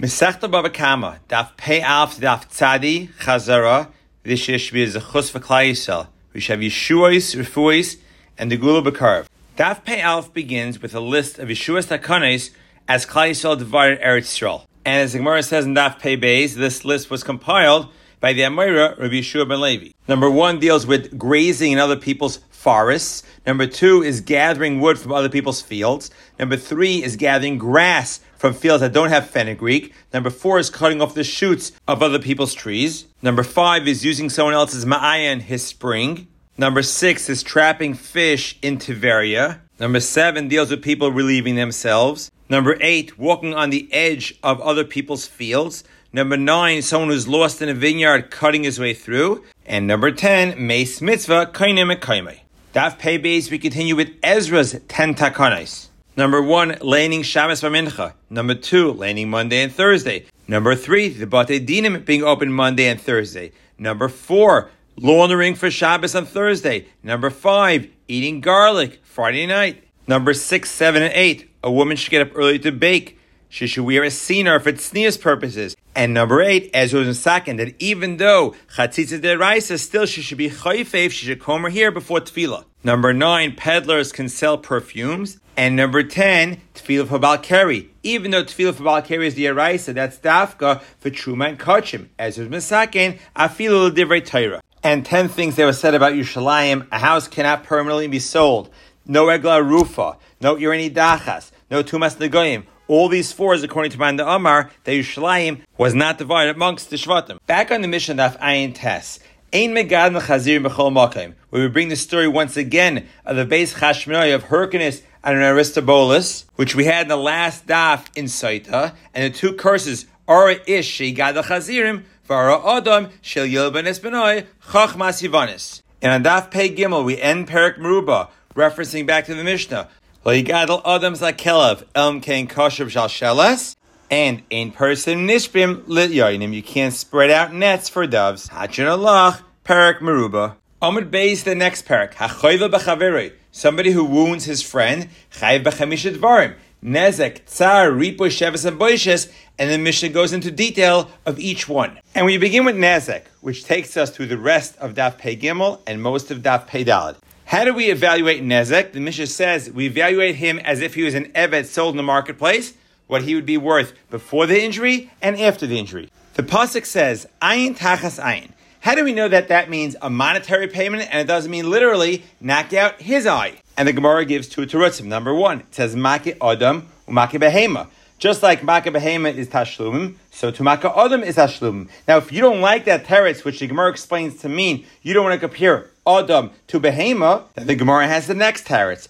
Mesechta Baba Kama, Daf Pei Alf Daf Tzadi Chazara. This should be a zechus for Klal Yisrael. We have Yeshua's, Refuis, and the Gula Bekarv. Daf Pei Alf begins with a list of Yeshua's Takanes as Klal Yisrael divided Eretz Yisrael. And as the Gemara says in Daf Pei Beis, this list was compiled by the Amira Rabbi Yeshua ben Levi. Number one deals with grazing in other people's forests. Number two is gathering wood from other people's fields. Number three is gathering grass from fields that don't have fenugreek. Number four is cutting off the shoots of other people's trees. Number five is using someone else's ma'ayan, his spring. Number six is trapping fish in Tiveria. Number seven deals with people relieving themselves. Number eight, walking on the edge of other people's fields. Number nine, someone who's lost in a vineyard cutting his way through. And number 10, Mace Mitzvah, Kainim and Daf Pei Beis, we continue with Ezra's 10 Takanis. Number one, laning Shabbos Mincha. Number two, laning Monday and Thursday. Number three, the Bate Dinim being open Monday and Thursday. Number four, laundering for Shabbos on Thursday. Number five, eating garlic Friday night. Number six, seven, and eight, a woman should get up early to bake. She should wear a seener for tznius purposes. And number eight, was in second, that even though chatzitza deraisa, still she should be chayfeif, she should comb her hair before tefillah. Number nine, peddlers can sell perfumes. And number 10, tefillah for Balkari. Even though tefillah for Balkari is the eraisa, that's dafka for truma and kachim. As was misakin, afilu divrei Torah. And 10 things that were said about Yerushalayim, a house cannot permanently be sold. No regular rufa, no irani dachas, no tumas negoyim, all these four is according to Manda Amar that Yushalayim was not divided amongst the Shvatim. Back on the mission of Ayin Tes. Ein Megad Mechazir Bechol Makim, where we bring the story once again of the base Chashmonai of Hyrcanus and Aristobulus, which we had in the last daf in Saita, and the two curses, Ara Ish Shegad Chazirim, Vara Adam Shel Yilban Esbenoi, Chachmas Yivanis. And on daf Pei Gimel, we end Perik Meruba, referencing back to the Mishnah, Loigadol Adam's Akelav, Elm Kain Kosher Shal Sheles, and in person Nishbim Lit Yoinim. You can't spread out nets for doves. Hachin Allah, Perak Meruba. Amud Beis, the next parak. Hachoyva b'chaveri. Somebody who wounds his friend. Chayv b'chamishet varim. Nezek, Tsar, Ripo, Sheves, and Boishes, and the Mishnah goes into detail of each one. And we begin with Nezek, which takes us through the rest of Daf Pei Gimel and most of Daf Pei Dalad. How do we evaluate Nezek? The Mishnah says we evaluate him as if he was an Evet sold in the marketplace, what he would be worth before the injury and after the injury. The Pasuk says, Ayin Tachas Ayin. How do we know that that means a monetary payment and it doesn't mean literally knock out his eye? And the Gemara gives two terutzim. Number one, it says Maki Adam Umaki Behema. Just like Maka Behema is Tashlumim, so to Maka Adam is Tashlumim. Now, if you don't like that teretz, which the Gemara explains to mean, you don't want to compare Adam to Behema, then the Gemara has the next teretz.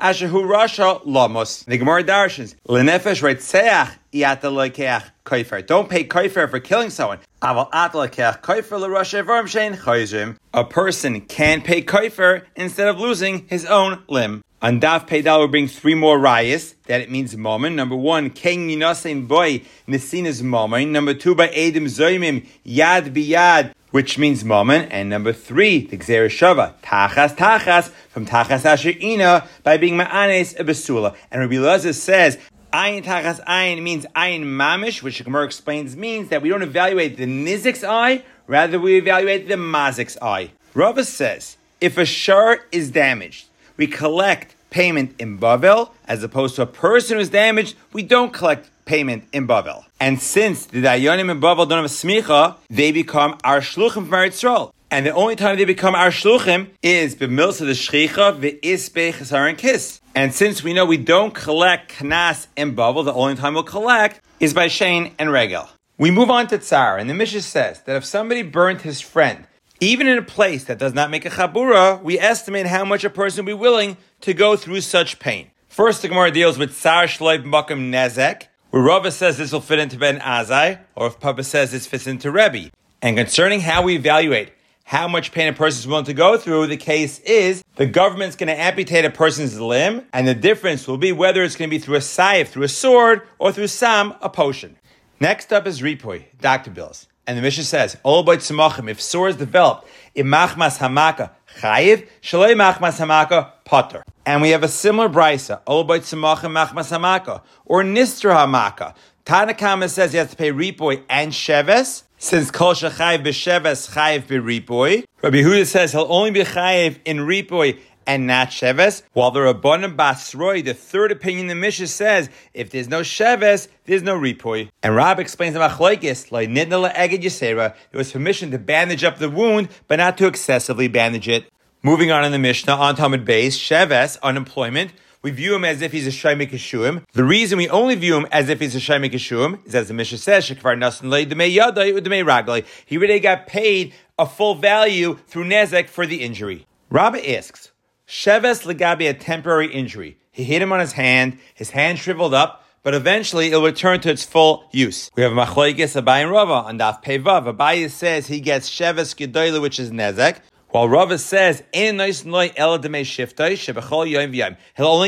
Ashehu rasha lamos. The Gemara darshans lenefesh retzeach iata lekeach kaifer. Don't pay kaifer for killing someone. Aval ata lekeach kaifer l'rasha v'arm shein chayzim. A person can pay kaifer instead of losing his own limb. On Daf Peidal, we bring three more rayas that it means moment. Number one, King Minasim Boy, Nesinas moment. Number two, by Edim Zoimim, Yad Biyad, which means moment. And number three, the Shava, Tachas Tachas, from Tachas Asher Ina, by being Ma'anes Ebesula. And Rabbi Lazar says, Ayin Tachas Ayin means Ayin Mamish, which Gemara explains means that we don't evaluate the Nizik's eye, rather we evaluate the Mazik's eye. Rava says, if a shar is damaged, we collect payment in Bavel, as opposed to a person who's damaged, we don't collect payment in Bavel. And since the Dayanim in Bavel don't have a smicha, they become our shluchim from Eretz And the only time they become our shluchim is b'milsa the shchicha v'isbe chesaron kiss. And since we know we don't collect knas in Bavel, the only time we'll collect is by Shane and Regel. We move on to Tsar, and the Mishnah says that if somebody burnt his friend even in a place that does not make a chabura, we estimate how much a person will be willing to go through such pain. First, the Gemara deals with Tsar Shleib Makim Nezek, where Rava says this will fit into Ben Azai, or Rav Papa says this fits into Rebbe. And concerning how we evaluate how much pain a person is willing to go through, the case is the government's going to amputate a person's limb, and the difference will be whether it's going to be through a saif, through a sword, or through sam, a potion. Next up is Ripoy, doctor bills. And the Mishnah says, "All by tzimachim, if sores developed, imachmas hamaka chayiv, shalei machmas hamaka potter. And we have a similar brisa, Olboit Samacha Machmas Hamaka, or Nistra Hamaka. Tanakama says he has to pay ripoy and sheves, since kol shechayiv b'sheves chayiv b'ripoy. Rabbi Huda says he'll only be chayiv in ripoy and not sheves. While the Rabbanim Basroi, the third opinion the Mishnah says, if there's no sheves, there's no ripoy. And Rab explains the machlokes like nidna le'eged yisera. There was permission to bandage up the wound, but not to excessively bandage it. Moving on in the Mishnah, on Talmud base, sheves, unemployment, we view him as if he's a Shaimik Yishuim. The reason we only view him as if he's a Shaimik Yishuim is as the Mishnah says, Shekvar Nasan Lei Demei Yadai Udemei Raglai. He really got paid a full value through Nezek for the injury. Rabbi asks, Sheves Legabi a temporary injury. He hit him on his hand, his hand shriveled up, but eventually it'll return to its full use. We have Machlaikis Abai and Rava on Daf Pevav. Abai says he gets Sheves Gedoyle, which is Nezek, while Rava says, he'll only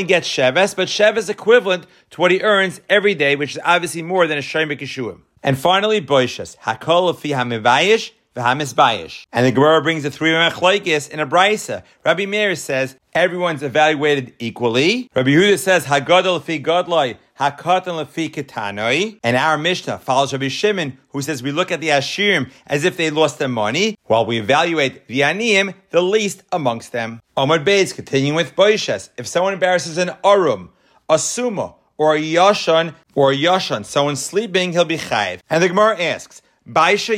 get sheves, but sheves equivalent to what he earns every day, which is obviously more than a shayim kishuim. And finally, boishas hakol fi hamivayish And the Gemara brings the three machlokes in a brisa. Rabbi Meir says everyone's evaluated equally. Rabbi Yehuda says hagadol fi godloi. Hakatan lefi ketanoi. And our Mishnah follows Rabbi Shimon, who says we look at the Ashirim as if they lost their money, while we evaluate the Aniyim, the least amongst them. Omar Beis, continuing with Boishes, if someone embarrasses an Arum, a Suma, or a Yashan, or a Yashan, someone sleeping, he'll be Chayiv. And the Gemara asks, If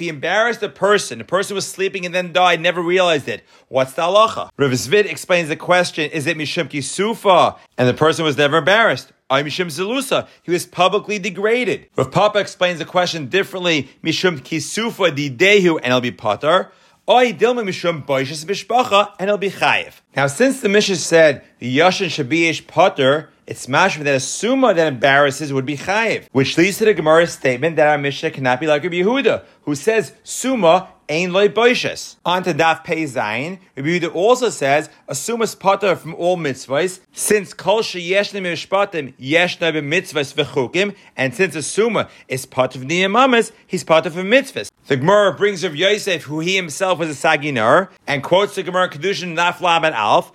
he embarrassed a person, the person was sleeping and then died, never realized it. What's the halacha? Rav Zvid explains the question, is it Mishum Kisufa? And the person was never embarrassed. I Mishum Zelusa. He was publicly degraded. Rav Papa explains the question differently, Mishum Kisufa Didehu, and he'll be Patar. Oy dilma mishum boishes bishpacha, and he'll be chayiv. Now, since the Mishnah said the yashin shabiyish potter, it's mashma that a summa that embarrasses would be chayiv, which leads to the Gemara's statement that our Mishnah cannot be like Rabbi Yehuda, who says summa Ein loy boishes. On to Daf Pei Zayin, Rabbi Yehuda also says, Asumas potter from all mitzvahs, since kol sheyeshna mishpatim yeshna b'mitzvahs v'chukim, and since Asuma is part of niyamamas, he's part of a mitzvahs. The Gemara brings of Yosef, who he himself was a saginar, and quotes the Gemara Kedushin Naf Laban Alf,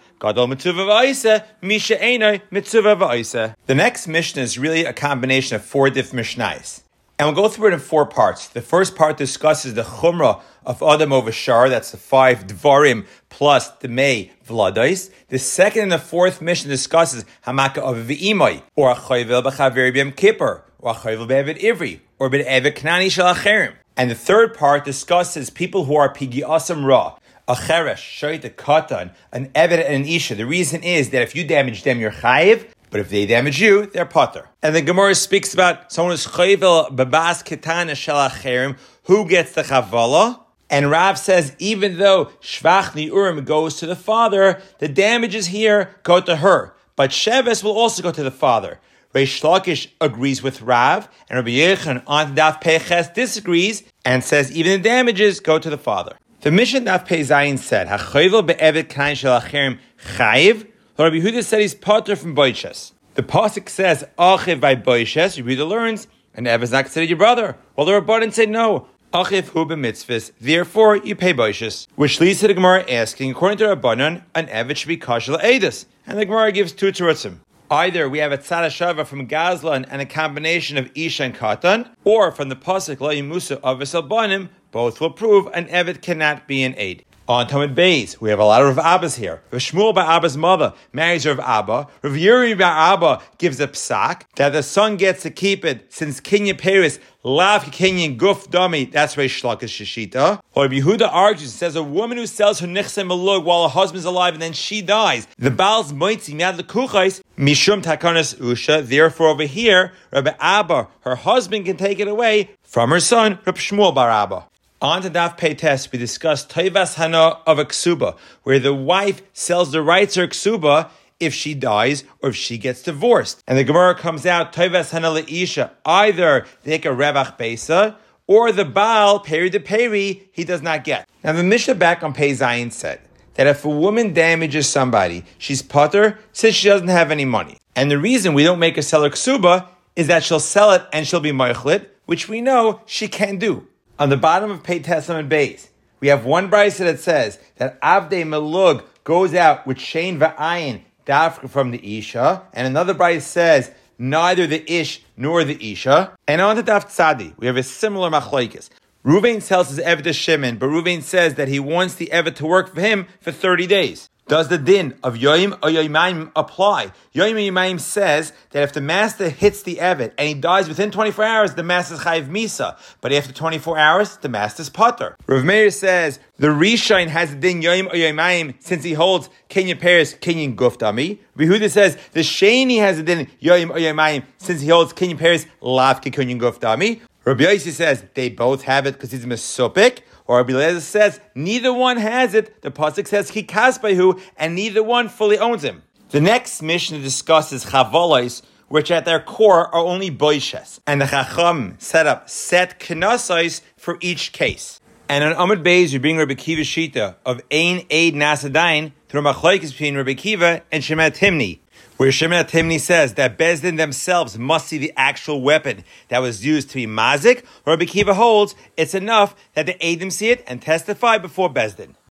The next Mishnah is really a combination of four different Mishnais. And we'll go through it in four parts. The first part discusses the chumrah of Adam over Shar, that's the five Dvarim plus the May Vladais. The second and the fourth mission discusses Hamaka of V'imai, or Achayvel B'chavir B'yam Kippur, or Achayvel B'evet Ivri, or B'evet Knani Shalacherim. And the third part discusses people who are Pigi Asam Ra, a cheresh, shoyt, a katan, an evet, and an isha. The reason is that if you damage them, you're chayiv, but if they damage you, they're potter. And the Gemara speaks about someone who's chayvel babas ketana shalacherim, who gets the chavala. And Rav says, even though shvach ni'urim goes to the father, the damages here go to her. But sheves will also go to the father. Reish Lakish agrees with Rav, and Rabbi Yochanan on Daf Peches disagrees and says even the damages go to the father. The mission Daf Pei Zayin said, "Hachayvel be'evet kain shalacherim chayiv." Rabbi Yehuda said he's potter from boishes. The pasuk says, "Achiv by boishes." Rabbi Yehuda learns, and Ev is not considered your brother. Well, the Rabbanan said no. Achiv hu b'mitzvahs. Therefore, you pay boishes. Which leads to the Gemara asking, according to Rabbanan, an Evet should be kashal edus. And the Gemara gives two terutzim. Either we have a tzadashava from Gazlan and a combination of Ish and Katan, or from the pasuk La Musa of Banim, both will prove an Evet cannot be an aid. On Talmud Beis, we have a lot of Rav Abbas here. Rav Shmuel by Abba's mother marries Rav Abba. Rav Yuri by Abba gives a psak that the son gets to keep it since Kenya Paris lav Kenyan guf dummy. That's Reish Lakish Shishita. Or Yehuda argues says a woman who sells her nichse malug while her husband's alive and then she dies. The Baal's moitzi mad lekuchais mishum takanas usha. Therefore, over here, Rabbi Abba, her husband, can take it away from her son, Rabbi Shmuel bar Abba. On to Daf Pei Test, we discussed Toivas Hana of a ksuba, where the wife sells the rights of ksuba if she dies or if she gets divorced. And the Gemara comes out, Toivas Hana Leisha, either they take a Revach Besa, or the Baal, Peri de Peri, he does not get. Now the Mishnah back on Pei Zayin said that if a woman damages somebody, she's putter since she doesn't have any money. And the reason we don't make her sell her ksuba is that she'll sell it and she'll be moichlit, which we know she can do on the bottom of Pei and base, we have one brisa that says that Avde Melug goes out with Shane Va'ayin dafka from the Isha, and another bride says neither the Ish nor the Isha. And on the Daf Tzadi, we have a similar machlokes. Ruvain tells his Evet to Shimon, but Ruvain says that he wants the Evet to work for him for 30 days. Does the din of Yoim or Yoimaim apply? Yoim or Yoimaim says that if the master hits the Evet and he dies within 24 hours, the master's chayiv misa. But after 24 hours, the master's potter. Rav Meir says the Rishon has the din Yoim or Yoimaim since he holds Kenyan Paris, Kenyan Guftami. Rehuda says the Shani has the din Yoim or Yoimaim since he holds Kenyan Paris, Lav Kenyan Guftami. Rabbi Yossi says they both have it because he's mesopik. Or Rabbi Lezer says neither one has it. The pasuk says kikasbehu, and neither one fully owns him. The next mission discusses chavolos, which at their core are only boishes, and the chacham set up set knasais for each case. And on Amud Beis, we bring Rabbi Kiva Shita of Ein Eid Nasadain through machlokes between Rabbi Kiva and Shimon Timni where Shimon Timni says that Bezdin themselves must see the actual weapon that was used to be mazik, or Rabbi Kiva holds it's enough that the Adim see it and testify before Bezdin.